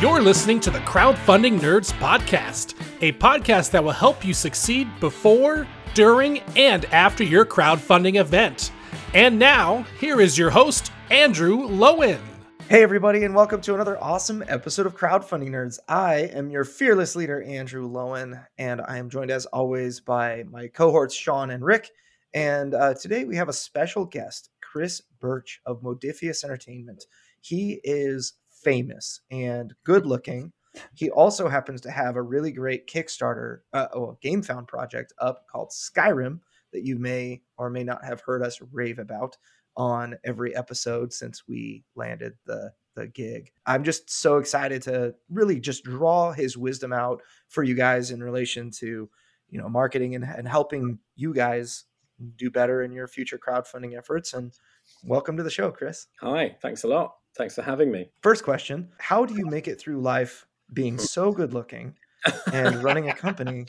You're listening to the Crowdfunding Nerds Podcast, a podcast that will help you succeed before, during, and after your crowdfunding event. And now, here is your host, Andrew Lowen. Hey, everybody, and welcome to another awesome episode of Crowdfunding Nerds. I am your fearless leader, Andrew Lowen, and I am joined as always by my cohorts, Sean and Rick. And uh, today we have a special guest, Chris Birch of Modiphius Entertainment. He is famous and good looking. He also happens to have a really great Kickstarter, uh, oh, GameFound project up called Skyrim that you may or may not have heard us rave about on every episode since we landed the the gig. I'm just so excited to really just draw his wisdom out for you guys in relation to, you know, marketing and, and helping you guys do better in your future crowdfunding efforts. And welcome to the show, Chris. Hi, thanks a lot. Thanks for having me. First question How do you make it through life being so good looking and running a company?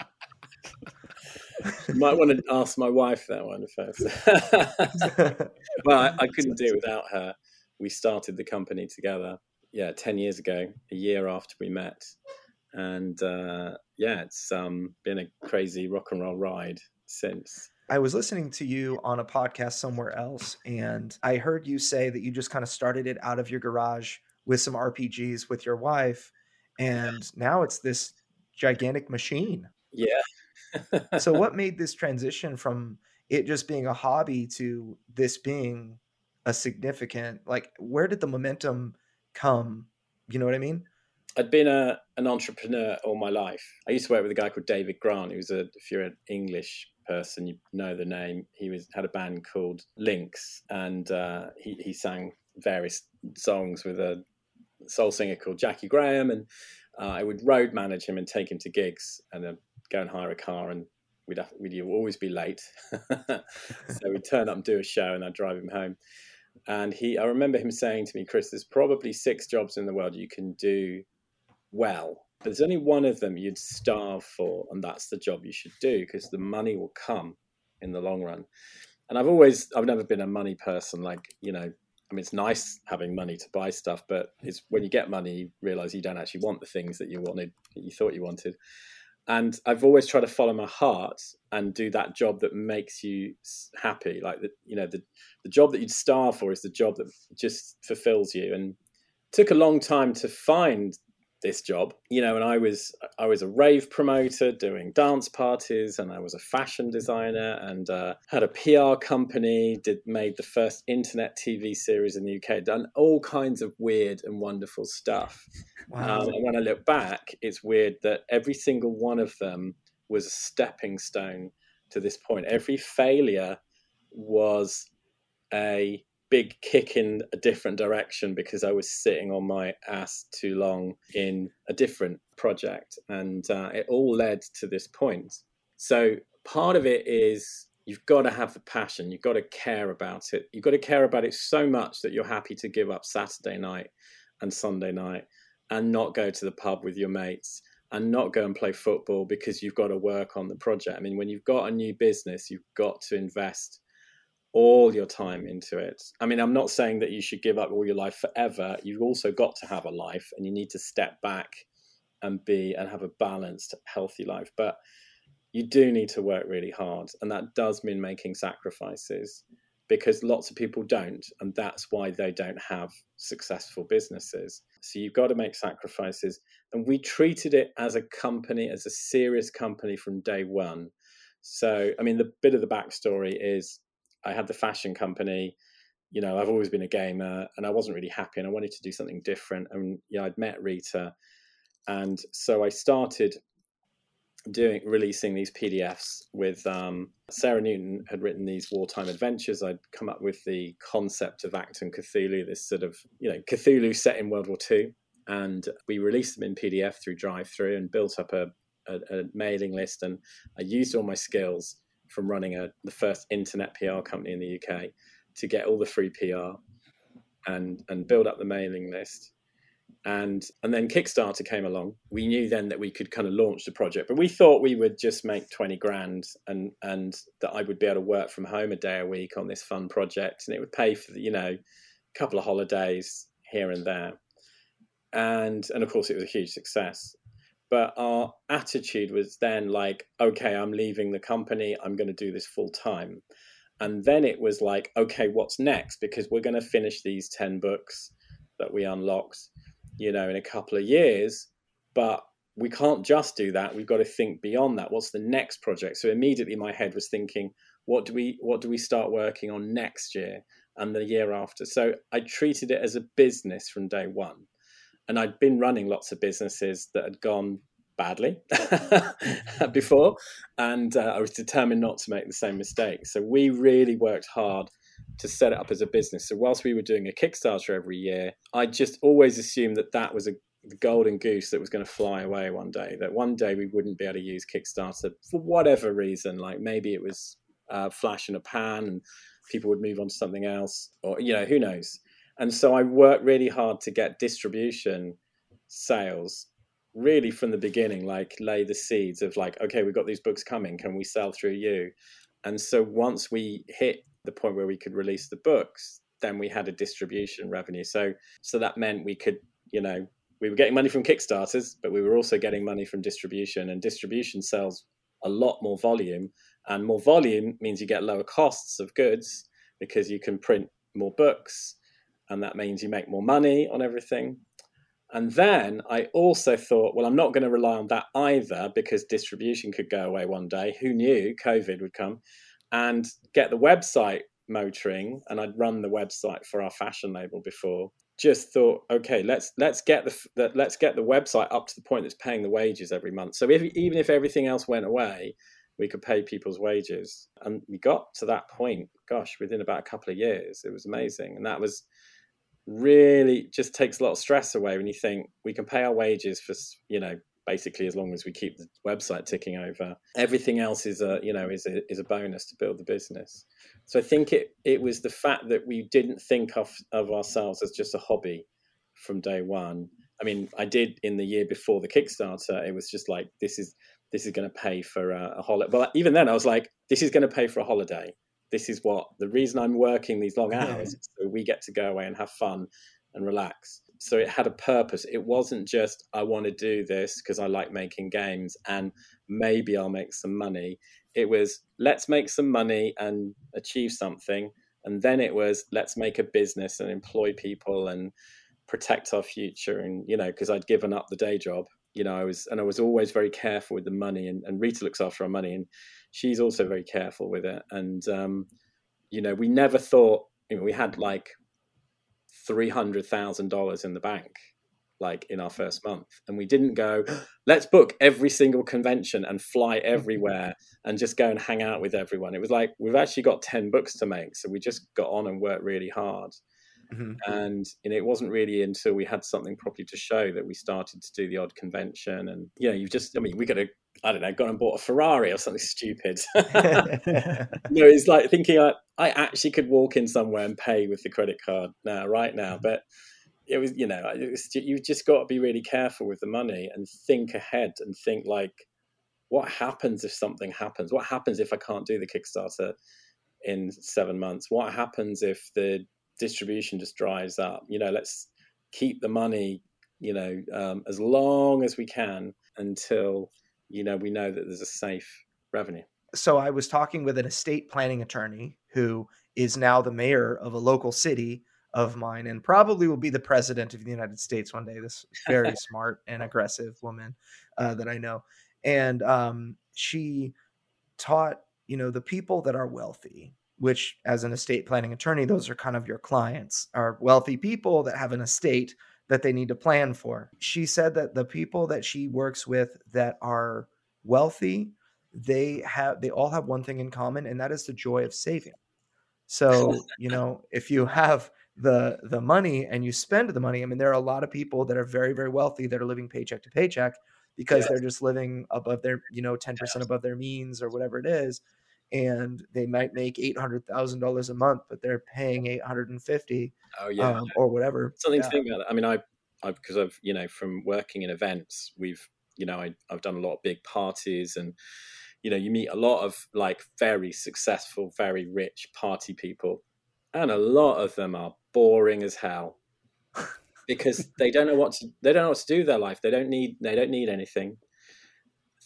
you might want to ask my wife that one first. well, I, I, couldn't do it without her. We started the company together, yeah, 10 years ago, a year after we met. And uh, yeah, it's um, been a crazy rock and roll ride since. I was listening to you on a podcast somewhere else, and I heard you say that you just kind of started it out of your garage with some RPGs with your wife, and now it's this gigantic machine. Yeah. so, what made this transition from it just being a hobby to this being a significant, like, where did the momentum come? You know what I mean? I'd been a, an entrepreneur all my life. I used to work with a guy called David Grant, who's a, if you're an English person, you know the name. He was had a band called Linx, and uh, he he sang various songs with a soul singer called Jaki Graham, and uh, I would road manage him and take him to gigs, and then go and hire a car, and we'd have, we'd always be late. so we'd turn up and do a show, and I'd drive him home. And he, I remember him saying to me, Chris, there's probably six jobs in the world you can do well there's only one of them you'd starve for, and that's the job you should do because the money will come in the long run. And I've always, I've never been a money person. Like, you know, I mean, it's nice having money to buy stuff, but it's when you get money, you realize you don't actually want the things that you wanted, that you thought you wanted. And I've always tried to follow my heart and do that job that makes you happy. Like the, you know, the the job that you'd starve for is the job that just fulfills you. And took a long time to find this job you know and i was i was a rave promoter doing dance parties and i was a fashion designer and uh, had a pr company did made the first internet tv series in the uk done all kinds of weird and wonderful stuff wow. um, and when i look back it's weird that every single one of them was a stepping stone to this point every failure was a big kick in a different direction because I was sitting on my ass too long in a different project. And uh, it all led to this point. So part of it is you've got to have the passion, you've got to care about it. You've got to care about it so much that you're happy to give up Saturday night and Sunday night and not go to the pub with your mates and not go and play football because you've got to work on the project. I mean, when you've got a new business, you've got to invest all your time into it. I mean, I'm not saying that you should give up all your life forever. You've also got to have a life and you need to step back and be and have a balanced, healthy life. But you do need to work really hard. And that does mean making sacrifices because lots of people don't. And that's why they don't have successful businesses. So you've got to make sacrifices. And we treated it as a company, as a serious company from day one. So, I mean, the bit of the backstory is I had the fashion company. You know, I've always been a gamer, and I wasn't really happy, and I wanted to do something different. And yeah, you know, I'd met Rita, and so I started doing releasing these PDFs with um, Sarah Newton had written these wartime adventures. I'd come up with the concept of Achtung Cthulhu, this sort of you know Cthulhu set in World War II, and we released them in PDF through DriveThru and built up a, a, a mailing list. And I used all my skills from running a the first internet PR company in the UK to get all the free PR and and build up the mailing list. And and then Kickstarter came along. We knew then that we could kind of launch the project, but we thought we would just make twenty grand and and that I would be able to work from home a day a week on this fun project, and it would pay for you know a couple of holidays here and there. and and of course it was a huge success. But our attitude was then like, okay, I'm leaving the company. I'm going to do this full time. And then it was like, okay, what's next? Because we're going to finish these 10 books that we unlocked, you know, in a couple of years. But we can't just do that. We've got to think beyond that. What's the next project? So immediately my head was thinking, what do we what do we start working on next year and the year after? So I treated it as a business from day one. And I'd been running lots of businesses that had gone badly before, and uh, I was determined not to make the same mistake. So we really worked hard to set it up as a business. So whilst we were doing a Kickstarter every year, I just always assumed that that was a the golden goose that was going to fly away one day. That one day we wouldn't be able to use Kickstarter for whatever reason. Like maybe it was uh, flash in a pan, and people would move on to something else, or you know who knows. And so I worked really hard to get distribution sales really from the beginning, like lay the seeds of like, okay, we've got these books coming. Can we sell through you? And so once we hit the point where we could release the books, then we had a distribution revenue. So so that meant we could, you know, we were getting money from Kickstarters, but we were also getting money from distribution. And distribution sells a lot more volume, and more volume means you get lower costs of goods because you can print more books, and that means you make more money on everything. And then I also thought, well, I'm not going to rely on that either because distribution could go away one day. Who knew COVID would come? And get the website motoring. And I'd run the website for our fashion label before. Just thought, okay, let's let's get the, the let's get the website up to the point that's paying the wages every month. So if, even if everything else went away, we could pay people's wages. And we got to that point, gosh, within about a couple of years. It was amazing. And that was really just takes a lot of stress away when you think we can pay our wages for you know basically as long as we keep the website ticking over. Everything else is a you know is a, is a bonus to build the business. So i think it it was the fact that we didn't think of of ourselves as just a hobby from day one. I mean i did in the year before the kickstarter it was just like this is this is going to pay for a, a holiday but even then i was like this is going to pay for a holiday this is what the reason I'm working these long hours is so we get to go away and have fun and relax. So it had a purpose. It wasn't just I want to do this because I like making games and maybe I'll make some money. It was let's make some money and achieve something. And then it was let's make a business and employ people and protect our future. And, you know, because I'd given up the day job, you know, I was, and I was always very careful with the money and, and Rita looks after our money. And she's also very careful with it. And um, you know, we never thought you know, we had like three hundred thousand dollars in the bank, like in our first month, and we didn't go. Let's book every single convention and fly everywhere and just go and hang out with everyone. It was like we've actually got ten books to make, so we just got on and worked really hard. Mm-hmm. And you know, it wasn't really until we had something properly to show that we started to do the odd convention. And you know, you've just, I mean, we got have, I don't know, gone and bought a Ferrari or something stupid. no, it's like thinking I, I actually could walk in somewhere and pay with the credit card now, right now. Mm-hmm. But it was, you know, was, you've just got to be really careful with the money and think ahead and think like, what happens if something happens? What happens if I can't do the Kickstarter in seven months? What happens if the distribution just dries up. You know, let's keep the money, you know, um, as long as we can until you know we know that there's a safe revenue. So I was talking with an estate planning attorney who is now the mayor of a local city of mine and probably will be the president of the United States one day. This very smart and aggressive woman uh, that I know, and um, she taught you know the people that are wealthy which as an estate planning attorney those are kind of your clients are wealthy people that have an estate that they need to plan for she said that the people that she works with that are wealthy they have they all have one thing in common and that is the joy of saving so you know if you have the the money and you spend the money i mean there are a lot of people that are very very wealthy that are living paycheck to paycheck because yes. they're just living above their you know 10% yes. above their means or whatever it is and they might make eight hundred thousand dollars a month, but they're paying eight hundred and fifty, oh yeah, um, or whatever. Something yeah. to think about. I mean, I, I because I've you know from working in events, we've you know I, I've done a lot of big parties and you know you meet a lot of like very successful, very rich party people, and a lot of them are boring as hell. because they don't know what to they don't know what to do with their life. They don't need they don't need anything.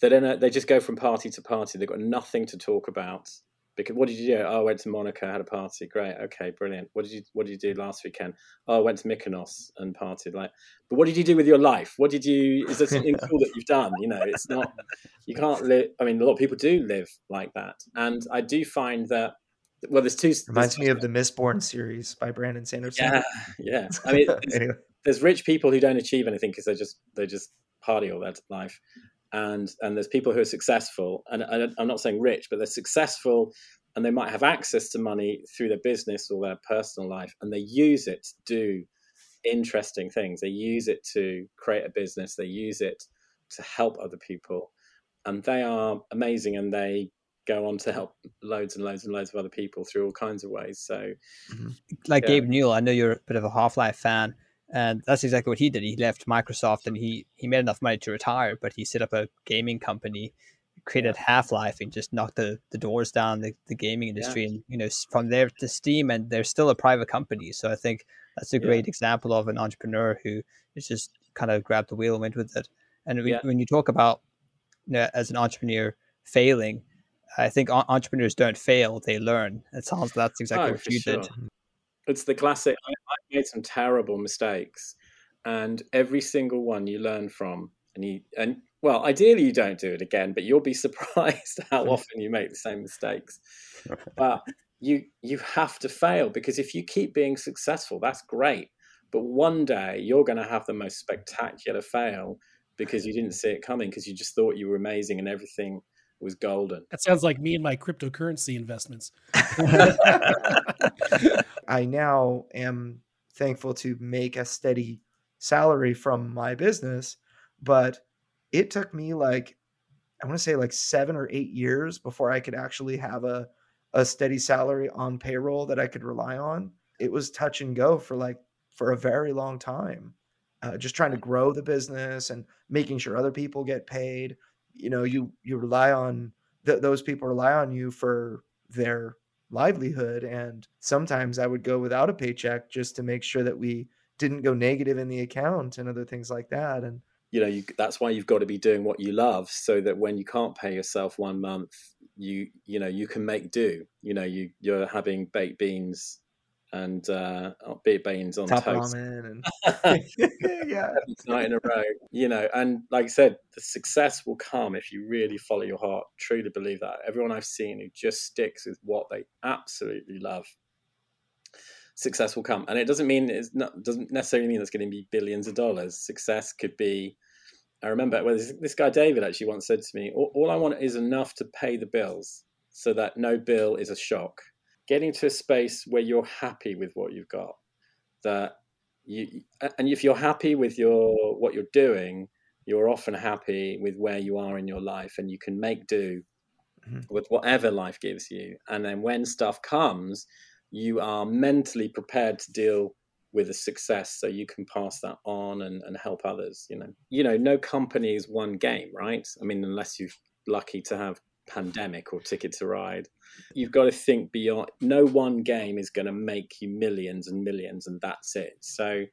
They don't uh, they just go from party to party. They've got nothing to talk about. Because what did you do? Oh, I went to Monaco, had a party. Great, okay, brilliant. What did you What did you do last weekend? Oh, I went to Mykonos and partied. Like, but what did you do with your life? What did you? Is there something cool that you've done? You know, it's not. You can't live. I mean, a lot of people do live like that, and I do find that. Well, there's two. Reminds there's, me of the Mistborn series by Brandon Sanderson. Yeah, yeah. I mean, there's, anyway. there's rich people who don't achieve anything because they just they just party all their life, and and there's people who are successful, and, and I'm not saying rich, but they're successful and they might have access to money through their business or their personal life and they use it to do interesting things. They use it to create a business. They use it to help other people. And they are amazing and they go on to help loads and loads and loads of other people through all kinds of ways. So mm-hmm. like yeah. gabe newell i know you're a bit of a half-life fan and that's exactly what he did he left microsoft and he he made enough money to retire but he set up a gaming company created Half Life and just knocked the, the doors down the, the gaming industry. Yeah. And, you know, from there to Steam, and they're still a private company. So I think that's a great yeah. example of an entrepreneur who is just kind of grabbed the wheel and went with it. And yeah. when you talk about, you know, as an entrepreneur failing, I think entrepreneurs don't fail, they learn. It sounds like that's exactly oh, what you sure. did. It's the classic. I, I made some terrible mistakes, and every single one you learn from. And you and well, ideally you don't do it again, but you'll be surprised how hmm. often you make the same mistakes. But you you have to fail because if you keep being successful, that's great. But one day you're going to have the most spectacular fail because you didn't see it coming because you just thought you were amazing and everything was golden. That sounds like me and my cryptocurrency investments. I now am thankful to make a steady salary from my business, but it took me like I want to say like seven or eight years before I could actually have a a steady salary on payroll that I could rely on. It was touch and go for like for a very long time. Uh, just trying to grow the business and making sure other people get paid. You know, you you rely on th- those people rely on you for their livelihood, and sometimes I would go without a paycheck just to make sure that we didn't go negative in the account and other things like that. And you know you, that's why you've got to be doing what you love so that when you can't pay yourself one month you you know you can make do you know you you're having baked beans and uh baked beans on Top toast. and... yeah. night in a row you know and like i said the success will come if you really follow your heart. Truly believe that. Everyone i've seen who just sticks with what they absolutely love success will come. And it doesn't mean it's not doesn't necessarily mean it's going to be billions of dollars. Success could be I remember well, this, this, guy David actually once said to me, all, all I want is enough to pay the bills so that no bill is a shock. Getting to a space where you're happy with what you've got, that you, and if you're happy with your what you're doing, you're often happy with where you are in your life, and you can make do mm-hmm. with whatever life gives you. And then when stuff comes, you are mentally prepared to deal with a success so you can pass that on and, and help others you know you know no company is one game right i mean unless you're lucky to have pandemic or ticket to ride. You've got to think beyond no one game is going to make you millions and millions and that's it. So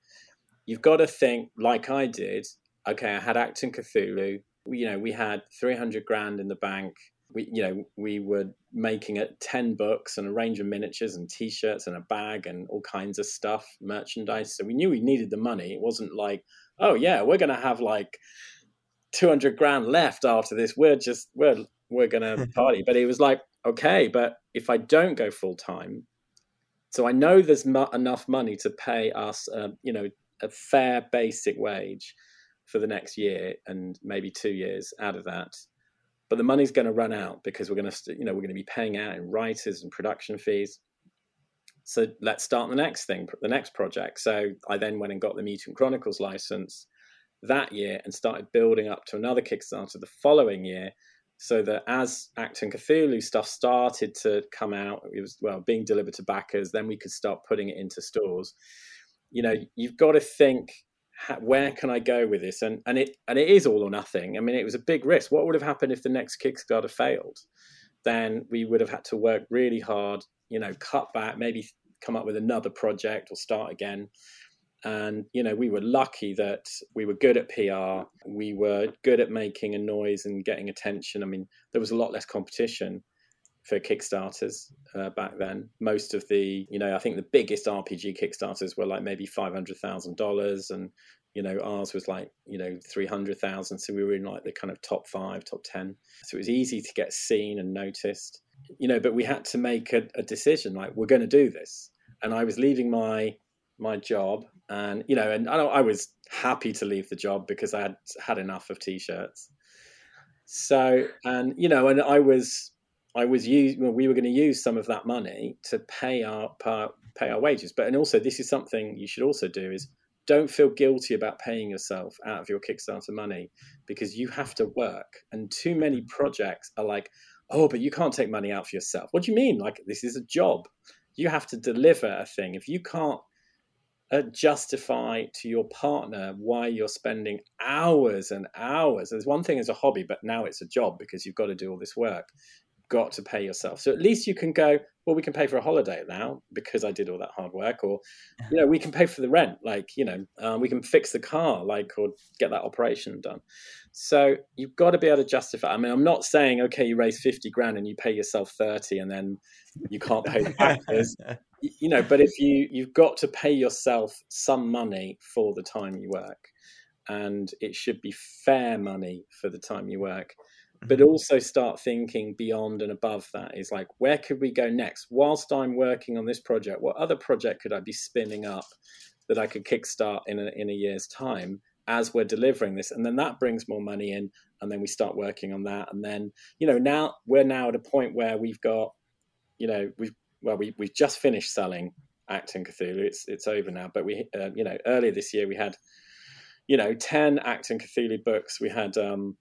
you've got to think like i did okay i had Achtung Cthulhu you know we had 300 grand in the bank. We you know we were making it 10 books and a range of miniatures and t-shirts and a bag and all kinds of stuff merchandise. So we knew we needed the money. It wasn't like oh yeah we're going to have like 200 grand left after this. We're just we're we're going to party. But he was like okay but if i don't go full time so i know there's mo- enough money to pay us uh, you know a fair basic wage for the next year and maybe two years out of that but the money's going to run out because we're going to you know we're going to be paying out in writers and production fees. So let's start the next thing the next project. So i then went and got the mutant chronicles license that year and started building up to another kickstarter the following year so that as Achtung Cthulhu stuff started to come out, it was well being delivered to backers. Then we could start putting it into stores. You know, you've got to think where can I go with this? And and it and it is all or nothing. I mean, it was a big risk. What would have happened if the next Kickstarter failed? Then we would have had to work really hard, you know, cut back, maybe come up with another project or start again. And, you know, we were lucky that we were good at PR. We were good at making a noise and getting attention. I mean, there was a lot less competition for Kickstarters uh, back then. Most of the, you know, I think the biggest RPG Kickstarters were like maybe $500,000 and, you know, ours was like, you know, 300,000. So we were in like the kind of top five, top 10. So it was easy to get seen and noticed, you know, but we had to make a, a decision like, we're going to do this. And I was leaving my, my job and, you know, and I, I was happy to leave the job because I had had enough of t-shirts. So, and, you know, and I was, I was use, well, we were going to use some of that money to pay our pay our wages. But and also this is something you should also do is don't feel guilty about paying yourself out of your Kickstarter money because you have to work. And too many projects are like, oh, but you can't take money out for yourself. What do you mean? Like this is a job. You have to deliver a thing. If you can't uh, justify to your partner why you're spending hours and hours. There's one thing as a hobby, but now it's a job because you've got to do all this work got to pay yourself. So at least you can go, well, we can pay for a holiday now because I did all that hard work, or you know, we can pay for the rent, like you know, um, we can fix the car, like or get that operation done. So you've got to be able to justify. I mean, I'm not saying okay, you raise fifty grand and you pay yourself thirty, and then you can't pay the taxes. You know, but if you you've got to pay yourself some money for the time you work, and it should be fair money for the time you work. But mm-hmm. also start thinking beyond and above that is like where could we go next? Whilst i'm working on this project what other project could i be spinning up that i could kickstart in a, in a year's time as we're delivering this? And then that brings more money in and then we start working on that. And then you know now we're now at a point where we've got you know we've well we, we've just finished selling Achtung Cthulhu it's it's over now but we uh, you know earlier this year we had you know 10 Achtung Cthulhu books we had um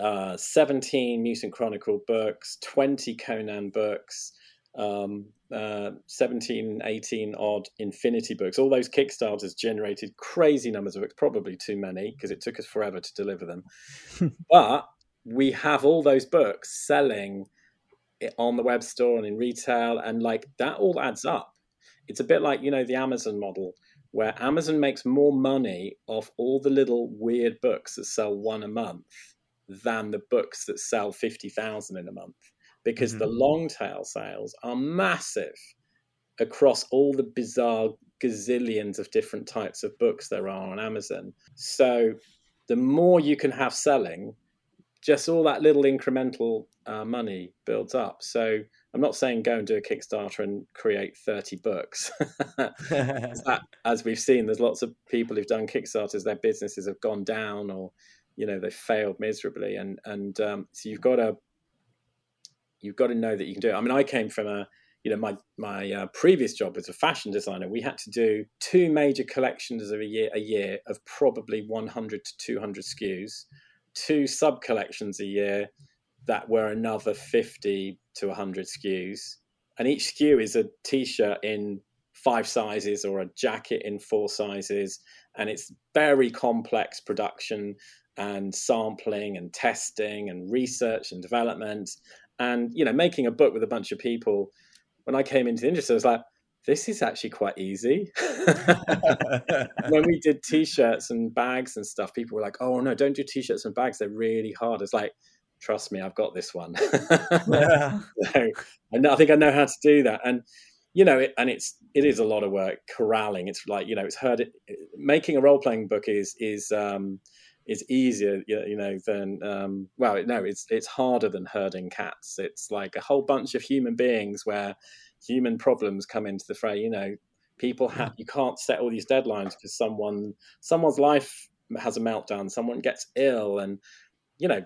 uh, 17 Mutant Chronicle books, 20 Conan books, um, uh, 17, 18 odd Infinity books. All those Kickstarters generated crazy numbers of books, probably too many because it took us forever to deliver them. but we have all those books selling on the web store and in retail, and like that all adds up. It's a bit like, you know, the Amazon model where Amazon makes more money off all the little weird books that sell one a month than the books that sell 50,000 in a month because mm-hmm. the long tail sales are massive across all the bizarre gazillions of different types of books there are on Amazon. So the more you can have selling, just all that little incremental uh, money builds up. So I'm not saying go and do a Kickstarter and create 30 books. that, as we've seen, there's lots of people who've done Kickstarters, their businesses have gone down or you know they failed miserably and and um, so you've got to you've got to know that you can do it i mean i came from a you know my my uh, previous job as a fashion designer we had to do two major collections of a year a year of probably 100 to 200 skus two sub collections a year that were another 50 to 100 skus and each sku is a t-shirt in five sizes or a jacket in four sizes. And it's very complex production and sampling and testing and research and development. And you know making a book with a bunch of people when i came into the industry i was like this is actually quite easy. When we did t-shirts and bags and stuff people were like oh no don't do t-shirts and bags they're really hard. It's like trust me i've got this one. Yeah. so, I, think i know how to do that. And you know it, and it's it is a lot of work corralling. It's like you know it's heard it, making a role-playing book is is um is easier, you know, than um, well, no, it's it's harder than herding cats. It's like a whole bunch of human beings where human problems come into the fray. You know, people have you can't set all these deadlines because someone someone's life has a meltdown, someone gets ill, and you know,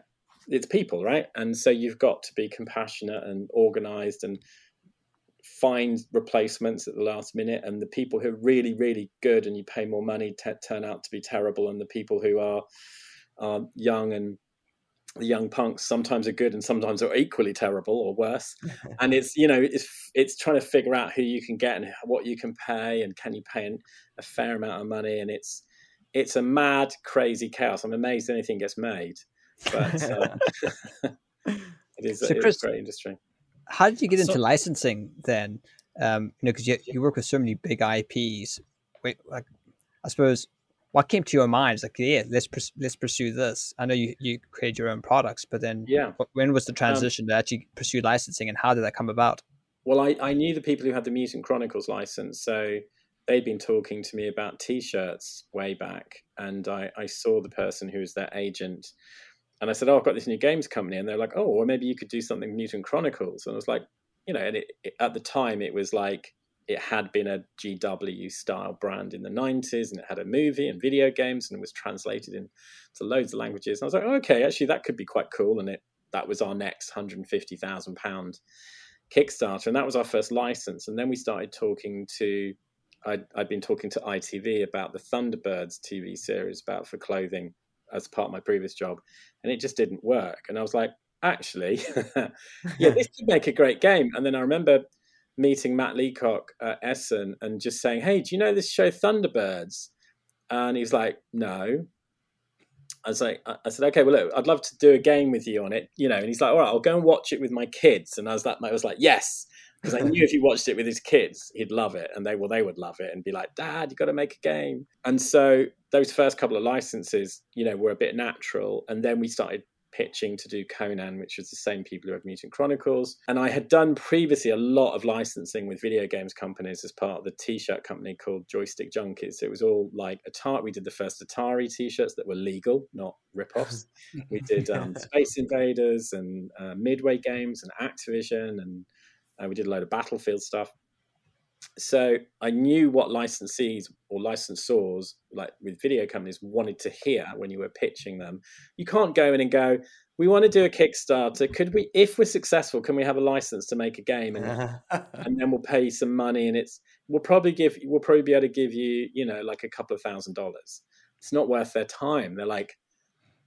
it's people, right? And so you've got to be compassionate and organized and find replacements at the last minute and the people who are really really good and you pay more money t- turn out to be terrible and the people who are are young and the young punks sometimes are good and sometimes are equally terrible or worse and it's you know it's it's trying to figure out who you can get and what you can pay and can you pay a fair amount of money and it's it's a mad crazy chaos i'm amazed anything gets made but uh, it is, so it Chris, a great industry how did you get into so, licensing then? Um, you know, because you, you work with so many big IPs. Wait, like, I suppose what came to your mind is like, yeah, let's let's pursue this. I know you you create your own products, but then yeah, when was the um, transition um, to actually pursue licensing, and how did that come about? Well, I, I knew the people who had the Mutant Chronicles license, so they'd been talking to me about T-shirts way back, and I, I saw the person who was their agent, and I said, "Oh, I've got this new games company," and they're like, "Oh, well, maybe you could do something Mutant Chronicles," and I was like, you know, and it, it, at the time it was like it had been a GW style brand in the 90s and it had a movie and video games and it was translated into loads of languages. And I was like, oh, okay, actually that could be quite cool. And it that was our next £150,000 Kickstarter. And that was our first license. And then we started talking to, I'd, I'd been talking to ITV about the Thunderbirds TV series about for clothing as part of my previous job. And it just didn't work. And I was like, actually, yeah, this could make a great game. And then I remember meeting Matt Leacock at Essen and just saying, "Hey, do you know this show Thunderbirds?" And he's like, "No." I was like, I said, "Okay, well, look, I'd love to do a game with you on it, you know." And he's like, "All right, I'll go and watch it with my kids." And I was like, I was like, "Yes," because I knew if he watched it with his kids, he'd love it, and they well, they would love it and be like, "Dad, you got to make a game." And so those first couple of licenses, you know, were a bit natural, and then we started pitching to do Conan, which was the same people who had Mutant Chronicles. And I had done previously a lot of licensing with video games companies as part of the t-shirt company called Joystick Junkies. it was all like Atari. We did the first Atari t-shirts that were legal, not rip-offs. we did um, Space Invaders and uh, Midway games and Activision, and uh, we did a load of Battlefield stuff so I knew what licensees or licensors, like with video companies, wanted to hear when you were pitching them. You can't go in and go, "We want to do a Kickstarter. Could we, if we're successful, can we have a license to make a game, and and then we'll pay you some money, and it's we'll probably give we'll probably be able to give you, you know, like a couple of thousand dollars. It's not worth their time. They're like,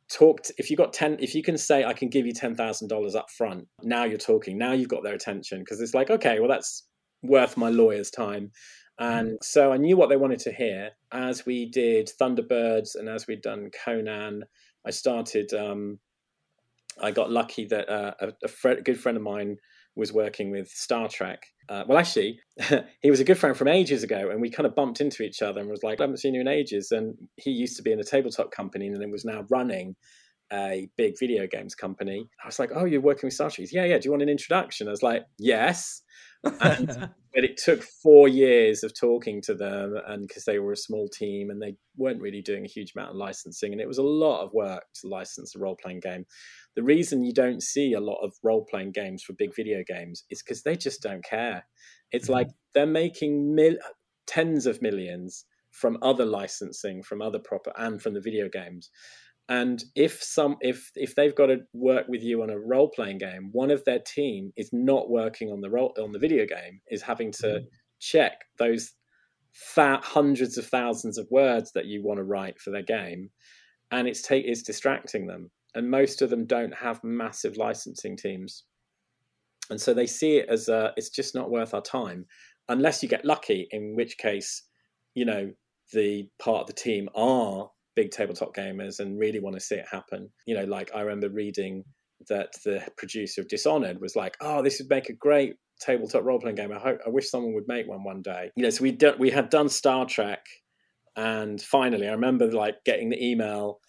talk to, if you got 10 if you can say i can give you $10000 up front now you're talking now you've got their attention because it's like okay well that's worth my lawyer's time. And mm. so I knew what they wanted to hear. As we did Thunderbirds and as we'd done Conan, I started. Um, I got lucky that uh, a, a, fr- a, good friend of mine was working with Star Trek. Uh, well, actually, he was a good friend from ages ago, and we kind of bumped into each other and was like, "I haven't seen you in ages." And he used to be in a tabletop company, and then was now running a big video games company. I was like, "Oh, you're working with Star Trek?" Yeah, yeah. Do you want an introduction? I was like, "Yes." And, but it took four years of talking to them, and because they were a small team and they weren't really doing a huge amount of licensing, and it was a lot of work to license a role playing game. The reason you don't see a lot of role playing games for big video games is because they just don't care. It's mm-hmm. like they're making mil- tens of millions from other licensing, from other proper, and from the video games and if some if if they've got to work with you on a role playing game one of their team is not working on the role on the video game is having to mm. check those fat hundreds of thousands of words that you want to write for their game and it's take it's distracting them and most of them don't have massive licensing teams and so they see it as a, it's just not worth our time unless you get lucky in which case you know the part of the team are big tabletop gamers and really want to see it happen. You know, like I remember reading that the producer of Dishonored was like, "Oh, this would make a great tabletop role playing game. I hope I wish someone would make one one day." You know, so we done, we had done Star Trek, and finally, I remember like getting the email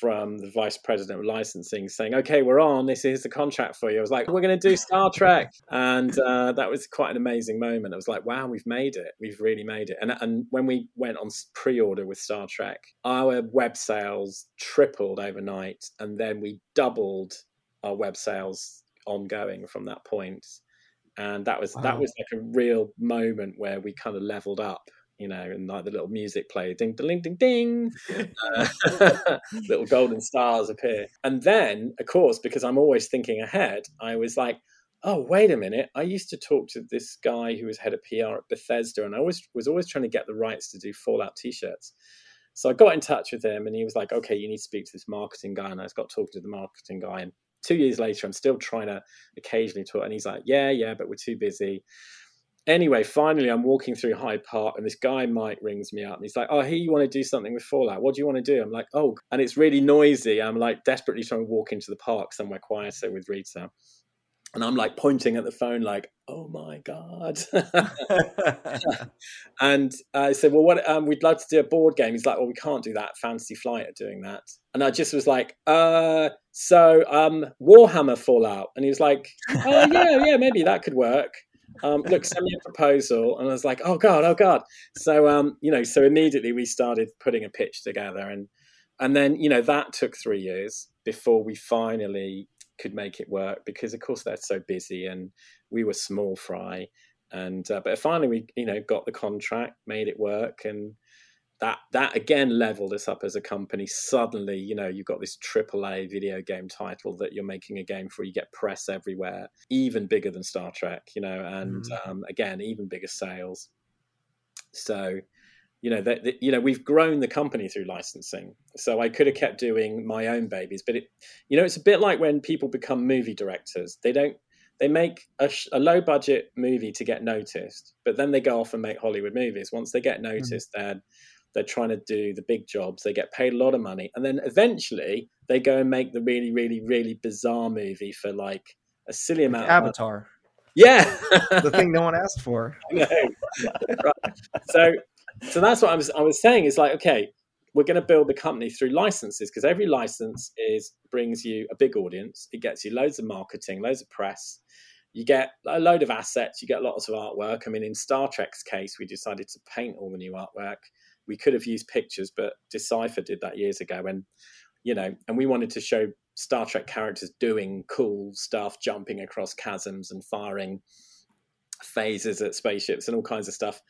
from the vice president of licensing saying, "Okay, we're on. This is the contract for you." I was like, "We're going to do Star Trek," and uh, that was quite an amazing moment. I was like, "Wow, we've made it. We've really made it." And and when we went on pre-order with Star Trek, our web sales tripled overnight, and then we doubled our web sales ongoing from that point. And that was wow. that was like a real moment where we kind of leveled up you know, and like the little music play, ding, ding, ding, ding, uh, little golden stars appear. And then, of course, because I'm always thinking ahead, I was like, oh, wait a minute. I used to talk to this guy who was head of PR at Bethesda, and I was, was always trying to get the rights to do Fallout t shirts. So I got in touch with him, and he was like, okay, you need to speak to this marketing guy. And I got talking to the marketing guy. And two years later, I'm still trying to occasionally talk. And he's like, yeah, yeah, but we're too busy anyway, finally, I'm walking through Hyde Park, and this guy Mike rings me up, and he's like, "Oh, here you want to do something with Fallout? What do you want to do?" I'm like, "Oh," and it's really noisy. I'm like desperately trying to walk into the park somewhere quieter with Rita. and I'm like pointing at the phone, like, "Oh my god!" and I said, "Well, what? Um, we'd love to do a board game." He's like, "Well, we can't do that. Fantasy Flight are doing that." And I just was like, "Uh, so um, Warhammer Fallout," and he was like, "Oh yeah, yeah, maybe that could work." Um, look, send me a proposal, and I was like, "Oh god, oh god." So um, you know, so immediately we started putting a pitch together, and and then you know that took three years before we finally could make it work because of course they're so busy and we were small fry and uh, but finally we you know got the contract made it work and that that again leveled us up as a company suddenly you know you've got this aaa video game title that you're making a game for you get press everywhere even bigger than star trek you know and mm. um, again even bigger sales so you know that you know we've grown the company through licensing so i could have kept doing my own babies but it you know it's a bit like when people become movie directors they don't they make a, a low budget movie to get noticed but then they go off and make hollywood movies once they get mm-hmm. noticed mm. they're they're trying to do the big jobs they get paid a lot of money and then eventually they go and make the really really really bizarre movie for like a silly amount like avatar. Yeah. The thing no one asked for. Right. so so that's what I was I was saying is like okay we're going to build the company through licenses because every license is brings you a big audience it gets you loads of marketing loads of press you get a load of assets you get lots of artwork. I mean in star trek's case we decided to paint all the new artwork we could have used pictures but decipher did that years ago and you know and we wanted to show star trek characters doing cool stuff jumping across chasms and firing phasers at spaceships and all kinds of stuff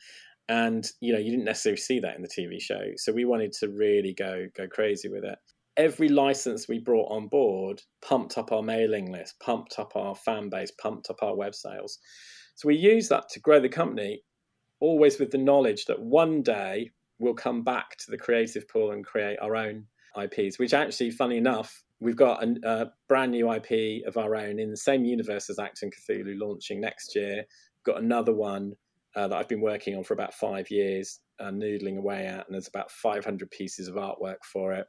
and you know you didn't necessarily see that in the TV show. So we wanted to really go go crazy with it. Every license we brought on board pumped up our mailing list, pumped up our fan base, pumped up our web sales. So we used that to grow the company, always with the knowledge that one day we'll come back to the creative pool and create our own IPs. Which actually, funny enough, we've got a, a brand new IP of our own in the same universe as Achtung Cthulhu launching next year. We've got another one uh, that I've been working on for about five years, uh, noodling away at, and there's about 500 pieces of artwork for it.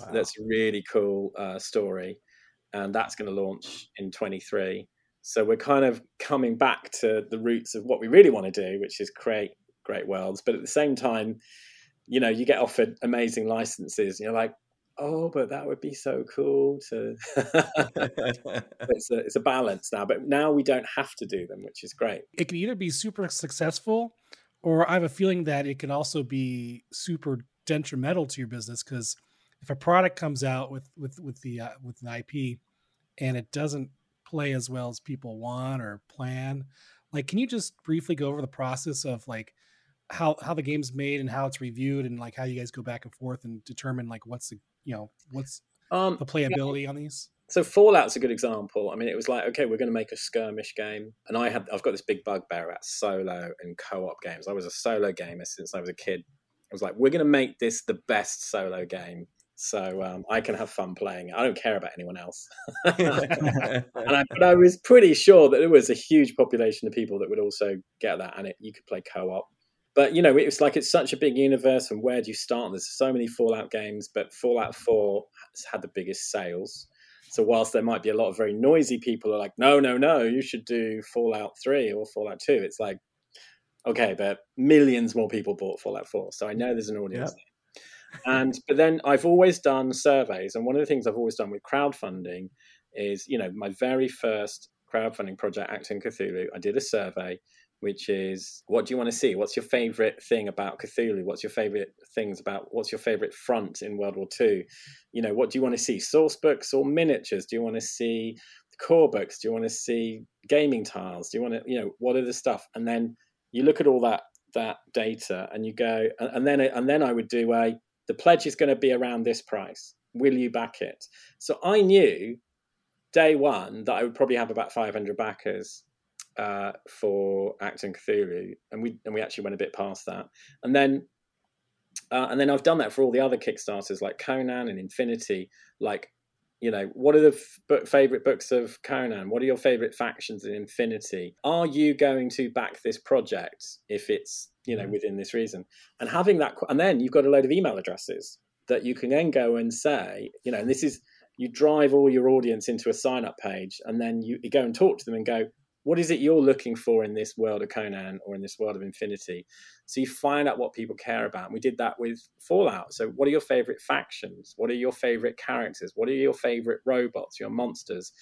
Wow. That's a really cool uh, story, and that's going to launch in 23. So we're kind of coming back to the roots of what we really want to do, which is create great worlds. But at the same time, you know, you get offered amazing licenses. You're like, oh, but that would be so cool to. it's a it's a balance now, but now we don't have to do them, which is great. It can either be super successful, or I have a feeling that it can also be super detrimental to your business because if a product comes out with with with the uh, with an IP and it doesn't play as well as people want or plan, like can you just briefly go over the process of like how how the game's made and how it's reviewed and like how you guys go back and forth and determine like what's the you know what's um, the playability yeah. on these so fallout's a good example i mean it was like okay we're going to make a skirmish game and i had i've got this big bugbear about solo and co-op games i was a solo gamer since i was a kid i was like we're going to make this the best solo game so um, I can have fun playing it. I don't care about anyone else. and I, but I was pretty sure that there was a huge population of people that would also get that, and it, you could play co-op but you know it's like it's such a big universe and where do you start? There's so many fallout games but fallout 4 has had the biggest sales. So whilst there might be a lot of very noisy people are like no no no you should do fallout 3 or fallout 2 it's like okay but millions more people bought fallout 4 so i know there's an audience and but then i've always done surveys and one of the things i've always done with crowdfunding is you know my very first crowdfunding project Achtung Cthulhu i did a survey which is what do you want to see? What's your favorite thing about Cthulhu? What's your favorite things about what's your favorite front in World War II? You know, what do you want to see? Source books or miniatures? Do you want to see core books? Do you want to see gaming tiles? Do you want to, you know, what are the stuff? And then you look at all that that data and you go, and then and then I would do a the pledge is going to be around this price. Will you back it? So I knew day one that I would probably have about 500 backers uh, for Achtung Cthulhu, and we and we actually went a bit past that, and then uh, and then I've done that for all the other Kickstarters like Conan and Infinity. Like, you know, what are the f- favorite books of Conan? What are your favorite factions in Infinity? Are you going to back this project if it's you know mm. within this reason? And having that, and then you've got a load of email addresses that you can then go and say, you know, and this is you drive all your audience into a sign up page and then you, you go and talk to them and go, what is it you're looking for in this world of Conan or in this world of Infinity? So you find out what people care about. And we did that with Fallout. So, what are your favorite factions? What are your favorite characters? What are your favorite robots, your monsters?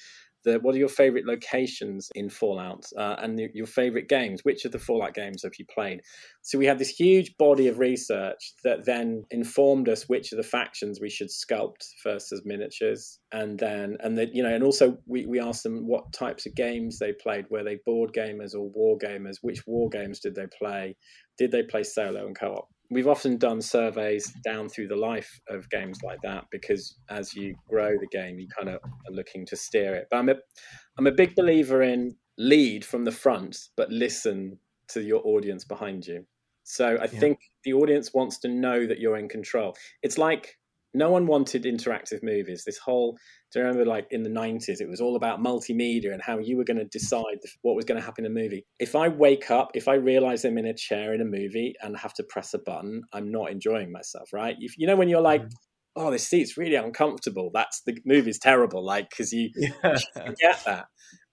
The, what are your favorite locations in Fallout uh, and the, your favorite games? Which of the Fallout games have you played? So we had this huge body of research that then informed us which of the factions we should sculpt first as miniatures, and then and the, you know, and also we, we asked them what types of games they played. Were they board gamers or war gamers? Which war games did they play? Did they play solo and co-op? We've often done surveys down through the life of games like that because as you grow the game, you kind of are looking to steer it. But I'm a, I'm a big believer in lead from the front, but listen to your audience behind you. So I yeah. think the audience wants to know that you're in control. It's like no one wanted interactive movies. This whole, do you remember like in the 90s, it was all about multimedia and how you were going to decide what was going to happen in a movie. If I wake up, if I realize I'm in a chair in a movie and have to press a button, I'm not enjoying myself, right? If, you know, when you're like, mm. oh, this seat's really uncomfortable, that's the movie's terrible, like, because you, yeah. you get that.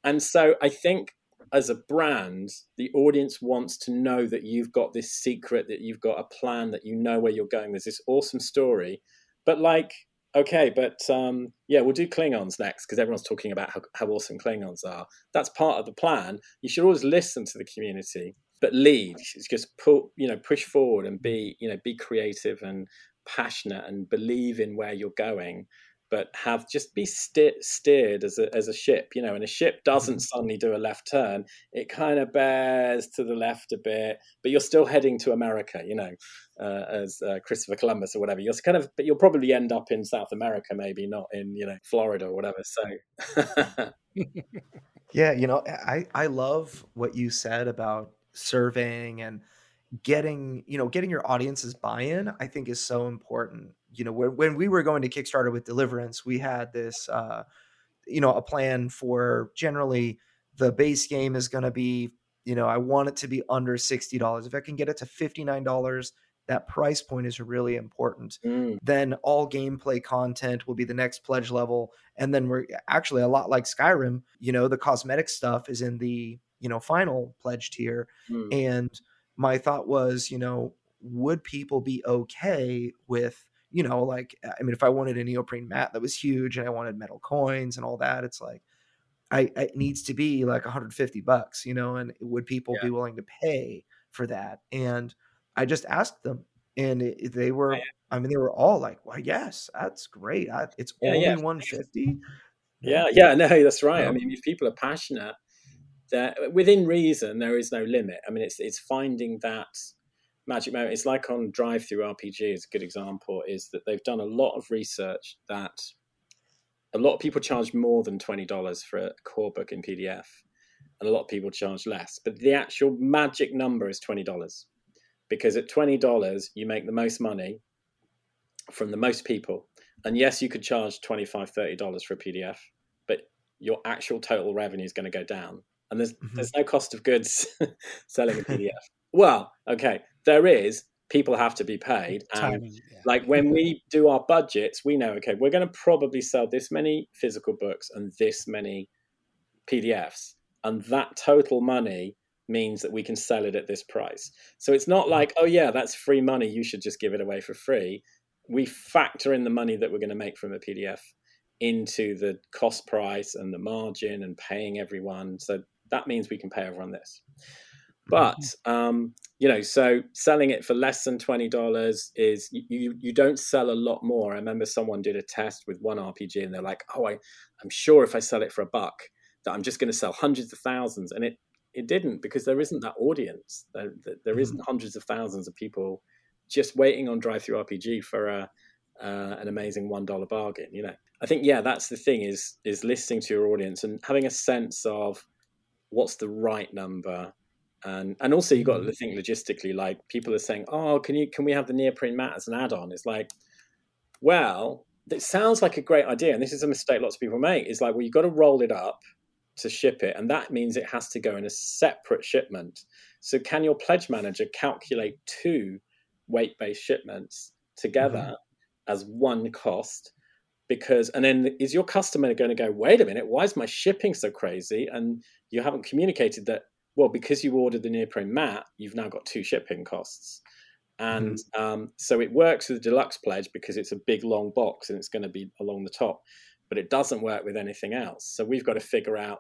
And so I think as a brand, the audience wants to know that you've got this secret, that you've got a plan, that you know where you're going. There's this awesome story but like, okay, but um, yeah, we'll do Klingons next because everyone's talking about how, how awesome Klingons are. That's part of the plan. You should always listen to the community, but lead. Just pull, you know, push forward and be, you know, be creative and passionate and believe in where you're going but have just be steer, steered as a, as a ship, you know, and a ship doesn't mm-hmm. suddenly do a left turn. It kind of bears to the left a bit, but you're still heading to America, you know, uh, as uh, Christopher Columbus or whatever. You're kind of, but you'll probably end up in South America, maybe not in, you know, Florida or whatever. So, yeah, you know, I, I love what you said about surveying and getting, you know, getting your audience's buy-in, I think is so important you know when, when we were going to kickstarter with deliverance we had this uh you know a plan for generally the base game is going to be you know i want it to be under $60 if i can get it to $59 that price point is really important mm. then all gameplay content will be the next pledge level and then we're actually a lot like skyrim you know the cosmetic stuff is in the you know final pledge tier mm. and my thought was you know would people be okay with you know, like I mean, if I wanted a neoprene mat that was huge and I wanted metal coins and all that, it's like I it needs to be like 150 bucks, you know, and would people yeah. be willing to pay for that? And I just asked them, and it, they were, yeah. I mean, they were all like, "Well, yes, that's great. I, it's yeah, only 150." Yeah, yeah, no, that's right. I mean, if people are passionate, that uh, within reason, there is no limit. I mean, it's it's finding that magic moment it's like on DriveThruRPG is a good example is that they've done a lot of research that a lot of people charge more than $20 for a core book in pdf and a lot of people charge less but the actual magic number is $20 because at $20 you make the most money from the most people. And yes you could charge $25 $30 for a pdf but your actual total revenue is going to go down. And there's mm-hmm. there's no cost of goods selling a pdf well okay there is. People have to be paid. And Timing, yeah. like when we do our budgets we know okay we're going to probably sell this many physical books and this many pdfs and that total money means that we can sell it at this price. So it's not like oh yeah that's free money you should just give it away for free. We factor in the money that we're going to make from a pdf into the cost price and the margin and paying everyone. So that means we can pay everyone this. But um, you know, so selling it for less than twenty dollars is you you don't sell a lot more. I remember someone did a test with one RPG, and they're like, "Oh, I, I'm sure if I sell it for a buck, that I'm just going to sell hundreds of thousands," and it it didn't because there isn't that audience. There, there isn't mm-hmm. hundreds of thousands of people just waiting on DriveThruRPG for a uh, an amazing one dollar bargain. You know, I think yeah, that's the thing is is listening to your audience and having a sense of what's the right number and and also you've got to mm. think logistically like people are saying oh can you can we have the neoprene mat as an add-on it's like well it sounds like a great idea and this is a mistake lots of people make is like well you've got to roll it up to ship it and that means it has to go in a separate shipment. So can your pledge manager calculate two weight-based shipments together mm-hmm. as one cost? Because and then is your customer going to go wait a minute why is my shipping so crazy? And you haven't communicated that well because you ordered the neoprene mat you've now got two shipping costs. And mm-hmm. um, so it works with the deluxe pledge because it's a big long box and it's going to be along the top but it doesn't work with anything else. So we've got to figure out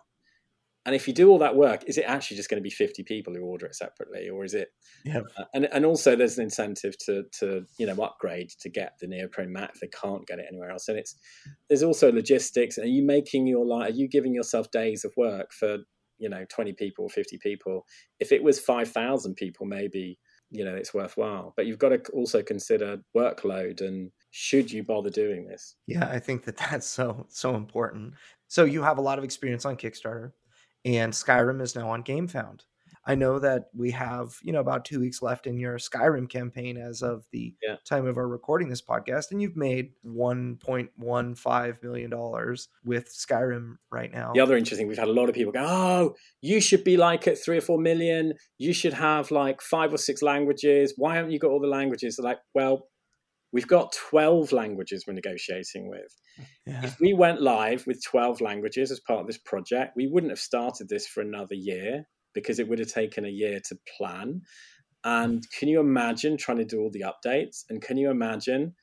and if you do all that work, is it actually just going to be 50 people who order it separately, or is it? Yeah. Uh, and and also there's an incentive to to you know upgrade to get the neoprene mat if they can't get it anywhere else. And it's there's also logistics. Are you making your life? Are you giving yourself days of work for you know 20 people, or 50 people? If it was 5,000 people, maybe you know it's worthwhile. But you've got to also consider workload and should you bother doing this? Yeah, I think that that's so so important. So you have a lot of experience on Kickstarter and Skyrim is now on GameFound. I know that we have, you know, about two weeks left in your Skyrim campaign as of the yeah. time of our recording this podcast, and you've made one point one five million dollars with Skyrim right now. The other interesting, we've had a lot of people go, "Oh, you should be like at three or four million. You should have like five or six languages. Why haven't you got all the languages?" They're like, well, We've got 12 languages we're negotiating with. Yeah. If we went live with 12 languages as part of this project, we wouldn't have started this for another year because it would have taken a year to plan. And can you imagine trying to do all the updates? And can you imagine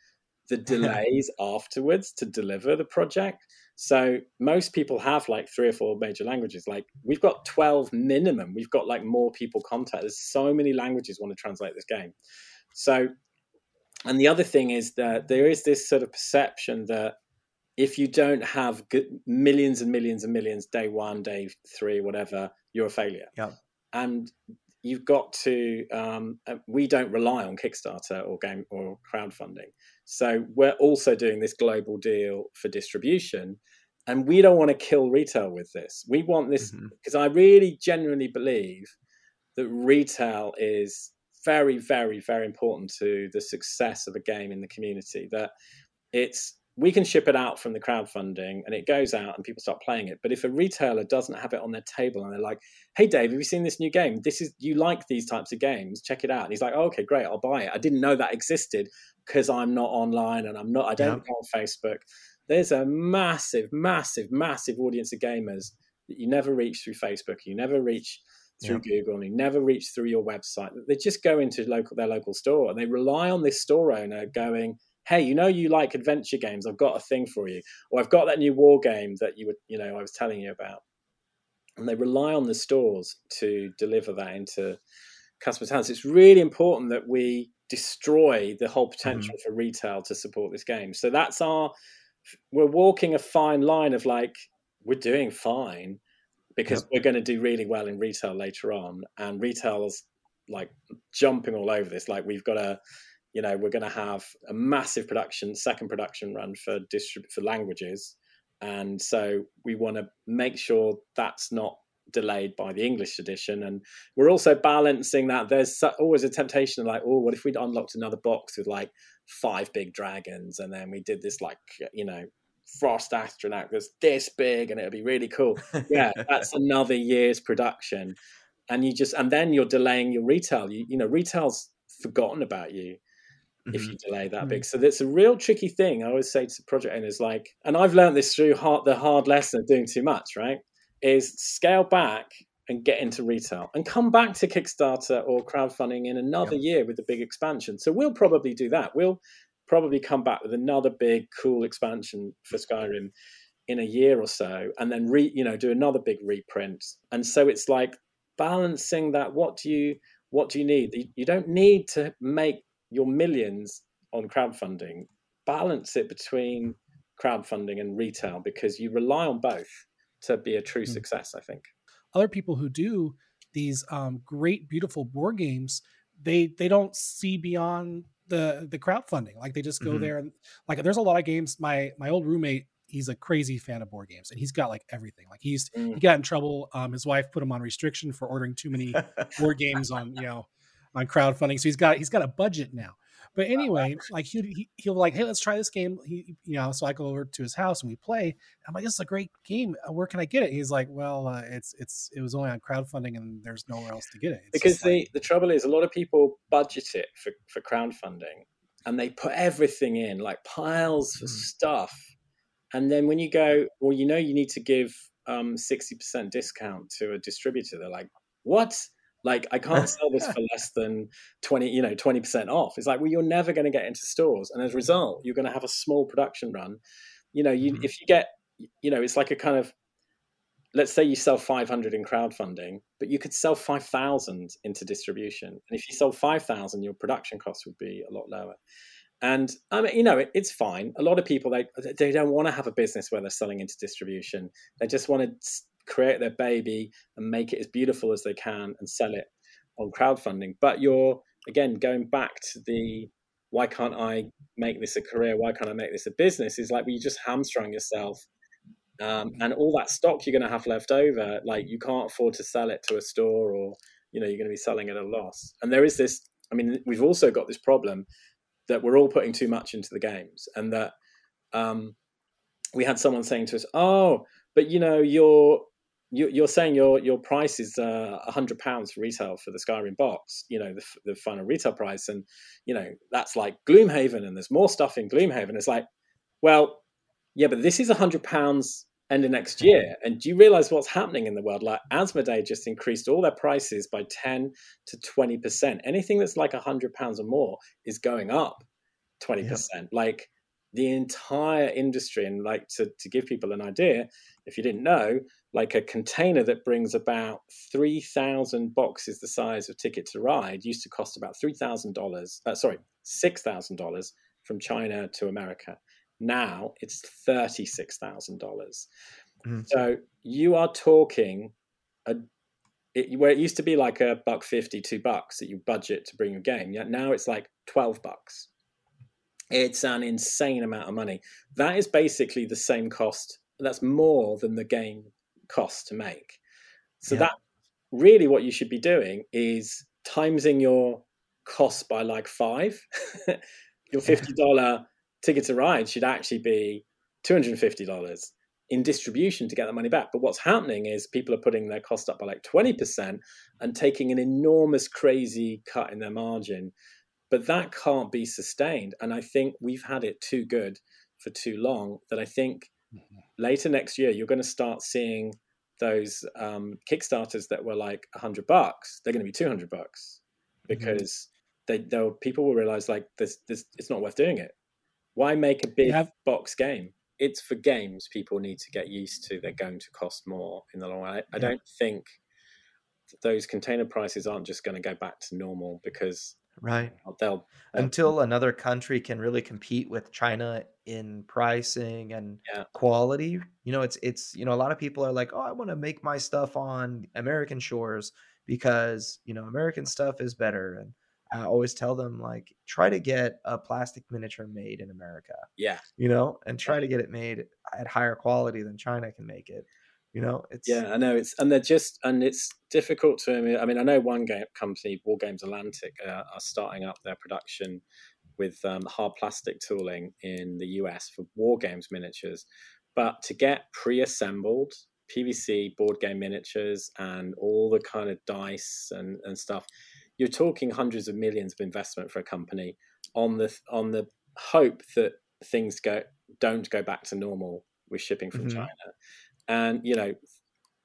the delays afterwards to deliver the project? So most people have like three or four major languages. Like we've got 12 minimum. We've got like more people contact. There's so many languages want to translate this game. So and the other thing is that there is this sort of perception that if you don't have millions and millions and millions day one, day three, whatever, you're a failure. Yeah. And you've got to. Um, uh, we don't rely on Kickstarter or game or crowdfunding, so we're also doing this global deal for distribution, and we don't want to kill retail with this. We want this because mm-hmm. I really genuinely believe that retail is very, very, very important to the success of a game in the community. That it's we can ship it out from the crowdfunding and it goes out and people start playing it. But if a retailer doesn't have it on their table and they're like, "Hey, Dave, have you seen this new game? This is you like these types of games? Check it out." And he's like, oh, "Okay, great, I'll buy it. I didn't know that existed because I'm not online and I'm not. I don't yeah. go on Facebook." There's a massive, massive, massive audience of gamers that you never reach through Facebook. You never reach through yeah. Google and you never reach through your website. They just go into local their local store and they rely on this store owner going, Hey, you know you like adventure games, I've got a thing for you. Or I've got that new war game that you would you know, I was telling you about. And they rely on the stores to deliver that into customers' hands. It's really important that we destroy the whole potential mm-hmm. for retail to support this game. So that's our we're walking a fine line of like, we're doing fine because yep. we're going to do really well in retail later on, and retail's like jumping all over this. Like we've got a, you know, we're going to have a massive production, second production run for distrib- for languages, and so we want to make sure that's not delayed by the English edition. And we're also balancing that. There's always a temptation of like, oh, what if we'd unlocked another box with like five big dragons, and then we did this like, you know, Frost Atronach that's this big and it'll be really cool. Yeah, that's another year's production. And you just and then you're delaying your retail. You you know, retail's forgotten about you mm-hmm. if you delay that mm-hmm. big. So that's a real tricky thing. I always say to project owners like, and I've learned this through hard, the hard lesson of doing too much, right? Is scale back and get into retail and come back to Kickstarter or crowdfunding in another year with the big expansion. So we'll probably do that. We'll probably come back with another big cool expansion for Skyrim in a year or so, and then re you know do another big reprint. And so it's like balancing that. What do you what do you need? You don't need to make your millions on crowdfunding. Balance it between crowdfunding and retail because you rely on both to be a true mm-hmm. success. I think other people who do these um, great, beautiful board games, they they don't see beyond the the crowdfunding. Like they just go mm-hmm. there and like there's a lot of games. My my old roommate, he's a crazy fan of board games and he's got like everything. Like he's mm. he got in trouble. Um, his wife put him on restriction for ordering too many board games on you know on crowdfunding. So he's got he's got a budget now. But anyway, like he, he he'll like, hey, let's try this game. He, you know, so I go over to his house and we play. I'm like, this is a great game. Uh, where can I get it? He's like, well, uh, it's it's it was only on crowdfunding and there's nowhere else to get it. It's because the like, the trouble is, a lot of people budget it for for crowdfunding and they put everything in, like piles of mm-hmm. stuff. And then when you go, well, you know, you need to give um, 60% discount to a distributor. They're like, what? Like, I can't sell this for less than 20, you know, 20% off. It's like, well, you're never going to get into stores. And as a result, you're going to have a small production run. You know, you, mm-hmm. if you get, you know, it's like a kind of, let's say you sell 500 in crowdfunding, but you could sell 5,000 into distribution. And if you sold 5,000, your production costs would be a lot lower. And I mean, you know, it, it's fine. A lot of people they they don't want to have a business where they're selling into distribution. They just want to create their baby and make it as beautiful as they can and sell it on crowdfunding. But you're again going back to the why can't I make this a career? Why can't I make this a business? Is like well, you just hamstrung yourself, um, and all that stock you're going to have left over, like you can't afford to sell it to a store, or you know you're going to be selling at a loss. And there is this. I mean, we've also got this problem that we're all putting too much into the games, and that um, we had someone saying to us, "Oh, but you know, you're you're saying your your price is uh, a uh, hundred pounds for retail for the Skyrim box, you know, the, the final retail price, and you know that's like Gloomhaven, and there's more stuff in Gloomhaven. It's like, well, yeah, but this is a hundred pounds end of next year. And do you realize what's happening in the world? Like Asmodee just increased all their prices by 10 to 20%. Anything that's like a hundred pounds or more is going up 20%. Like the entire industry, and like to, to give people an idea, if you didn't know, like a container that brings about 3,000 boxes the size of Ticket to Ride used to cost about $3,000, uh, sorry, $6,000 from China to America. Now it's thirty-six thousand dollars. Mm-hmm. So you are talking a it, where it used to be like a buck fifty, two bucks that you budget to bring your game. Yet now it's like twelve bucks. It's an insane amount of money. That is basically the same cost. That's more than the game costs to make. So yeah. that really what you should be doing is timesing your cost by like five. your fifty dollar ticket to ride should actually be $250 in distribution to get that money back. But what's happening is people are putting their cost up by like 20% and taking an enormous, crazy cut in their margin. But that can't be sustained. And I think we've had it too good for too long that I think mm-hmm. later next year, you're going to start seeing those um, Kickstarters that were like 100 bucks, they're going to be 200 bucks mm-hmm. because mm-hmm. they, people will realize like this, this, it's not worth doing it why make a big have... box game? It's for games people need to get used to. They're going to cost more in the long run. I, I don't think those container prices aren't just going to go back to normal because right they'll, they'll until another country can really compete with China in pricing and yeah. quality. You know, it's it's you know a lot of people are like, oh, I want to make my stuff on American shores because you know American stuff is better and I always tell them like try to get a plastic miniature made in America. Yeah. You know, and try to get it made at higher quality than China can make it. You know, it's yeah, I know it's and they're just and it's difficult to. I mean, I know one game company, Wargames Atlantic, uh, are starting up their production with um, hard plastic tooling in the US for war games miniatures, but to get pre-assembled PVC board game miniatures and all the kind of dice and, and stuff you're talking hundreds of millions of investment for a company on the on the hope that things go don't go back to normal with shipping from mm-hmm. China. And you know,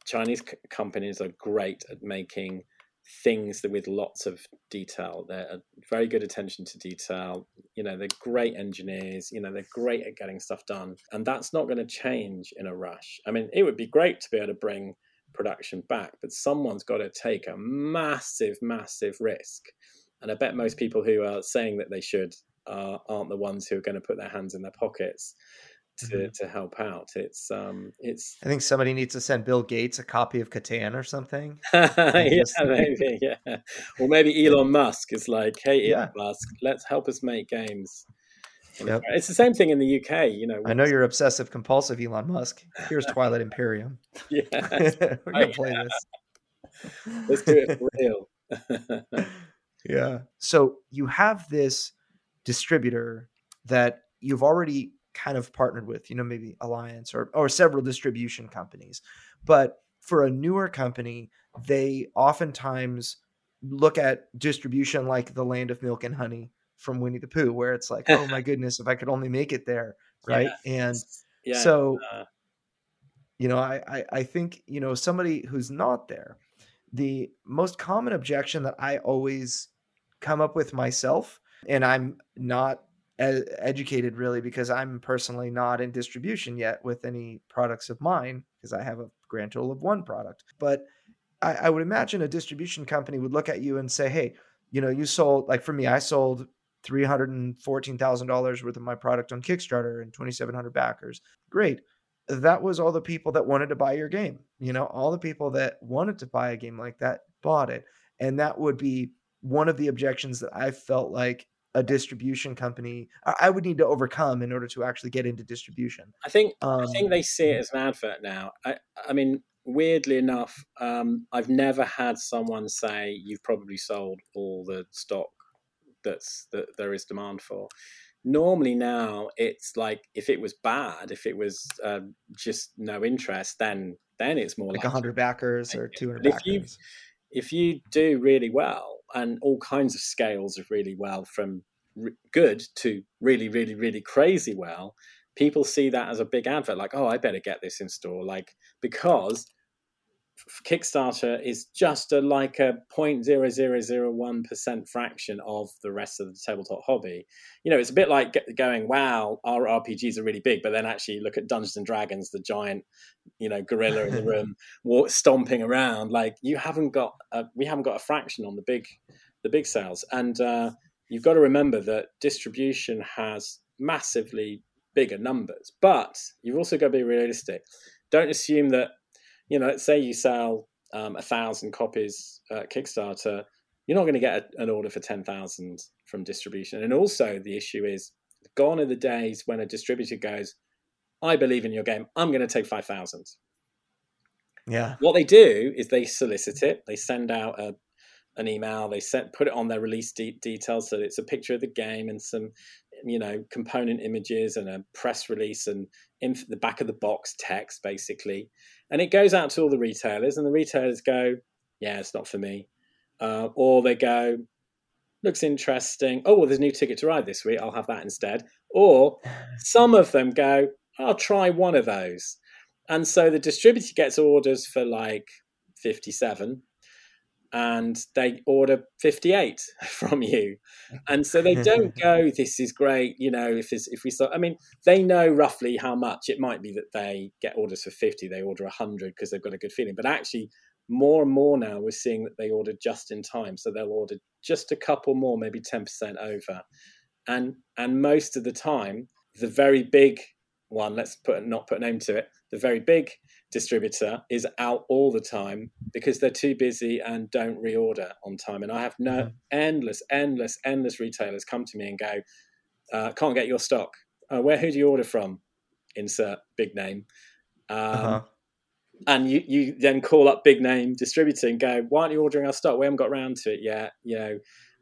Chinese c- companies are great at making things that with lots of detail. They're very good attention to detail. You know, they're great engineers. You know, they're great at getting stuff done, and that's not going to change in a rush. I mean, it would be great to be able to bring production back, but someone's got to take a massive, massive risk. And I bet most people who are saying that they should uh, aren't the ones who are going to put their hands in their pockets to, mm-hmm. to help out. It's um, it's. I think somebody needs to send Bill Gates a copy of Catan or something. yeah, maybe. Yeah, or maybe Elon Musk is like, "Hey, Elon yeah. Musk, let's help us make games." Yep. It's the same thing in the UK, you know. I know you're obsessive compulsive, Elon Musk. Here's Twilight Imperium. Yeah, we're gonna play this. Let's do it for real. yeah. So you have this distributor that you've already kind of partnered with, you know, maybe Alliance or or several distribution companies. But for a newer company, they oftentimes look at distribution like the land of milk and honey from Winnie the Pooh, where it's like, oh my goodness, if I could only make it there, right? Yeah. And Yeah. So, uh, you know, I, I I think you know somebody who's not there. The most common objection that I always come up with myself, and I'm not educated really because I'm personally not in distribution yet with any products of mine because I have a grand total of one product. But I, I would imagine a distribution company would look at you and say, "Hey, you know, you sold like for me, I sold three hundred and fourteen thousand dollars worth of my product on Kickstarter and twenty seven hundred backers. Great." That was all the people that wanted to buy your game. You know, all the people that wanted to buy a game like that bought it. And that would be one of the objections that I felt like a distribution company I would need to overcome in order to actually get into distribution. I think Um, I think they see it as an advert now. I, I mean, weirdly enough, um, I've never had someone say you've probably sold all the stock that's that there is demand for. Normally now it's like if it was bad, if it was um, just no interest, then then it's more like like 100 backers or 200 But if you- if you do really well and all kinds of scales of really well from r- good to really really really crazy well people see that as a big advert like oh i better get this in store like because kickstarter is just a like a 0.0001% fraction of the rest of the tabletop hobby. You know it's a bit like going wow our rpgs are really big but then actually look at dungeons and dragons the giant you know gorilla in the room walk, stomping around. Like you haven't got a, we haven't got a fraction on the big the big sales. And uh, you've got to remember that distribution has massively bigger numbers. But you've also got to be realistic. Don't assume that you know say you sell um, a thousand copies uh, kickstarter you're not going to get a, an order for 10000 from distribution and also the issue is gone are the days when a distributor goes i believe in your game i'm going to take 5000 Yeah. what they do is they solicit it. They send out a, an email. They send, put it on their release de- details so that it's a picture of the game and some, you know, component images and a press release and in the back of the box text basically. And it goes out to all the retailers, and the retailers go, "Yeah, it's not for me," uh, or they go, "Looks interesting. Oh, well, there's a new ticket to ride this week. I'll have that instead." Or some of them go, "I'll try one of those." And so the distributor gets orders for like 57 and they order 58 from you. And so they don't go, this is great. You know, if if we start, I mean, they know roughly how much it might be that they get orders for 50, they order 100 because they've got a good feeling. But actually, more and more now, we're seeing that they order just in time. So they'll order just a couple more, maybe 10% over. And, and most of the time, the very big one, let's put not put a name to it, the very big distributor is out all the time because they're too busy and don't reorder on time. And I have no Mhm. endless, endless, endless retailers come to me and go, uh, "Can't get your stock. Uh, where who do you order from?" Insert big name. Um, Uh-huh. and you, you then call up big name distributor and go, why aren't you ordering our stock? We haven't got around to it yet. You know,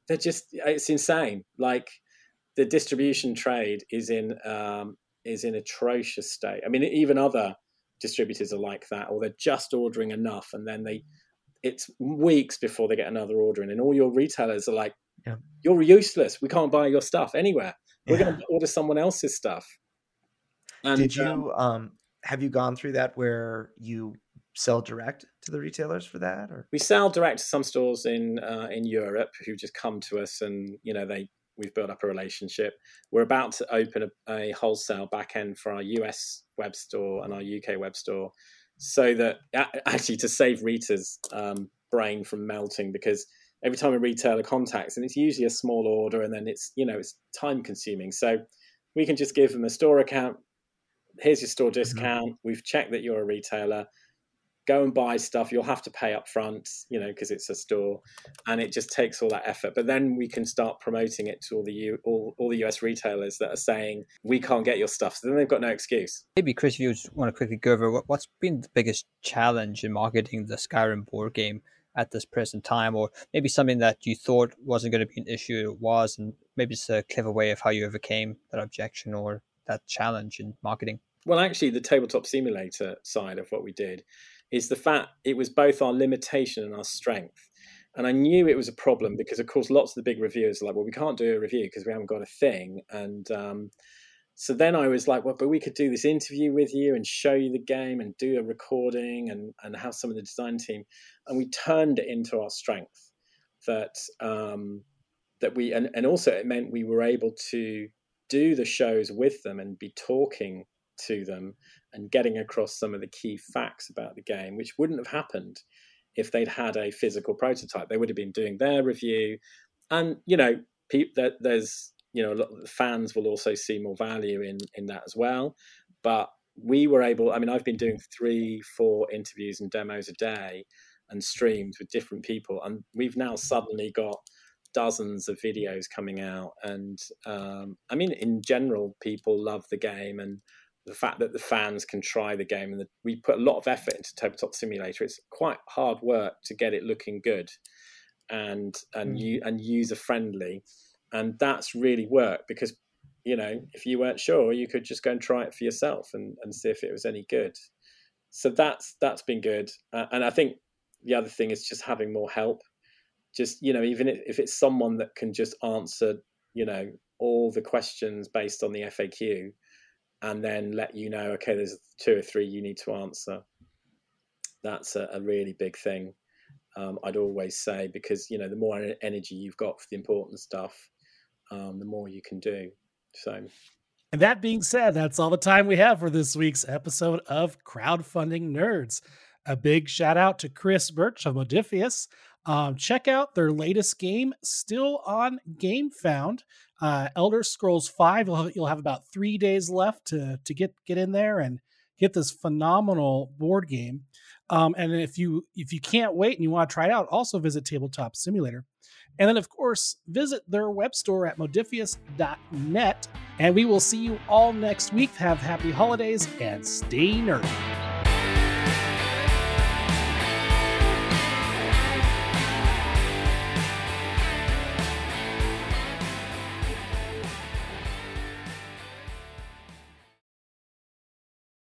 they're just it's insane. Like the distribution trade is in um, is in atrocious state. I mean, even other distributors are like that, or they're just ordering enough, and then they it's weeks before they get another order in, and all your retailers are like, Yeah. "You're useless. We can't buy your stuff anywhere. We're Yeah. going to order someone else's stuff." And, Did you um, um have you gone through that where you sell direct to the retailers for that or we sell direct to some stores in uh, in Europe who just come to us and you know they we've built up a relationship. We're about to open a, a wholesale back end for our US web store and our UK web store, so that actually to save Rita's um, brain from melting because every time a retailer contacts and it's usually a small order and then it's you know it's time consuming. So we can just give them a store account. Here's your store discount. We've checked that you're a retailer go and buy stuff. You'll have to pay up front you know because it's a store and it just takes all that effort. But then we can start promoting it to all the U, all, all the us retailers that are saying we can't get your stuff. So then they've got no excuse. Maybe Chris, if you just want to quickly go over what, what's been the biggest challenge in marketing the Skyrim board game at this present time, or maybe something that you thought wasn't going to be an issue, it was, and maybe it's a clever way of how you overcame that objection or that challenge in marketing. well actually the tabletop simulator side of what we did is the fact it was both our limitation and our strength and i knew it was a problem because of course lots of the big reviewers are like well we can't do a review because we haven't got a thing and um, So then I was like, well, but we could do this interview with you and show you the game and do a recording and, and have some of the design team. And we turned it into our strength that, um, that we, and, and also it meant we were able to do the shows with them and be talking to them and getting across some of the key facts about the game, which wouldn't have happened if they'd had a physical prototype. They would have been doing their review. And, you know, pe- there's you know, a lot of fans will also see more value in in that as well. But we were able. I mean, I've been doing three, four interviews and demos a day, and streams with different people, and we've now suddenly got dozens of videos coming out. And um, I mean, in general, people love the game and the fact that the fans can try the game and the, we put a lot of effort into tabletop simulator. It's quite hard work to get it looking good and and mm. you and user friendly. And that's really worked because you know if you weren't sure you could just go and try it for yourself and, and see if it was any good. So that's that's been good. Uh, and i think the other thing is just having more help. Just you know even if it's someone that can just answer you know all the questions based on the faq and then let you know okay there's two or three you need to answer that's a, a really big thing um, i'd always say because you know the more energy you've got for the important stuff um, the more you can do. So, and that being said, that's all the time we have for this week's episode of Crowdfunding Nerds. A big shout out to Chris Birch of Modiphius. Um, check out their latest game, still on GameFound. Uh, Elder Scrolls Five. You'll have, you'll have about three days left to to get get in there and get this phenomenal board game. Um, and if you if you can't wait and you want to try it out, also visit Tabletop Simulator. And then, of course, visit their web store at modiphius.net. And we will see you all next week. Have happy holidays and stay nerdy.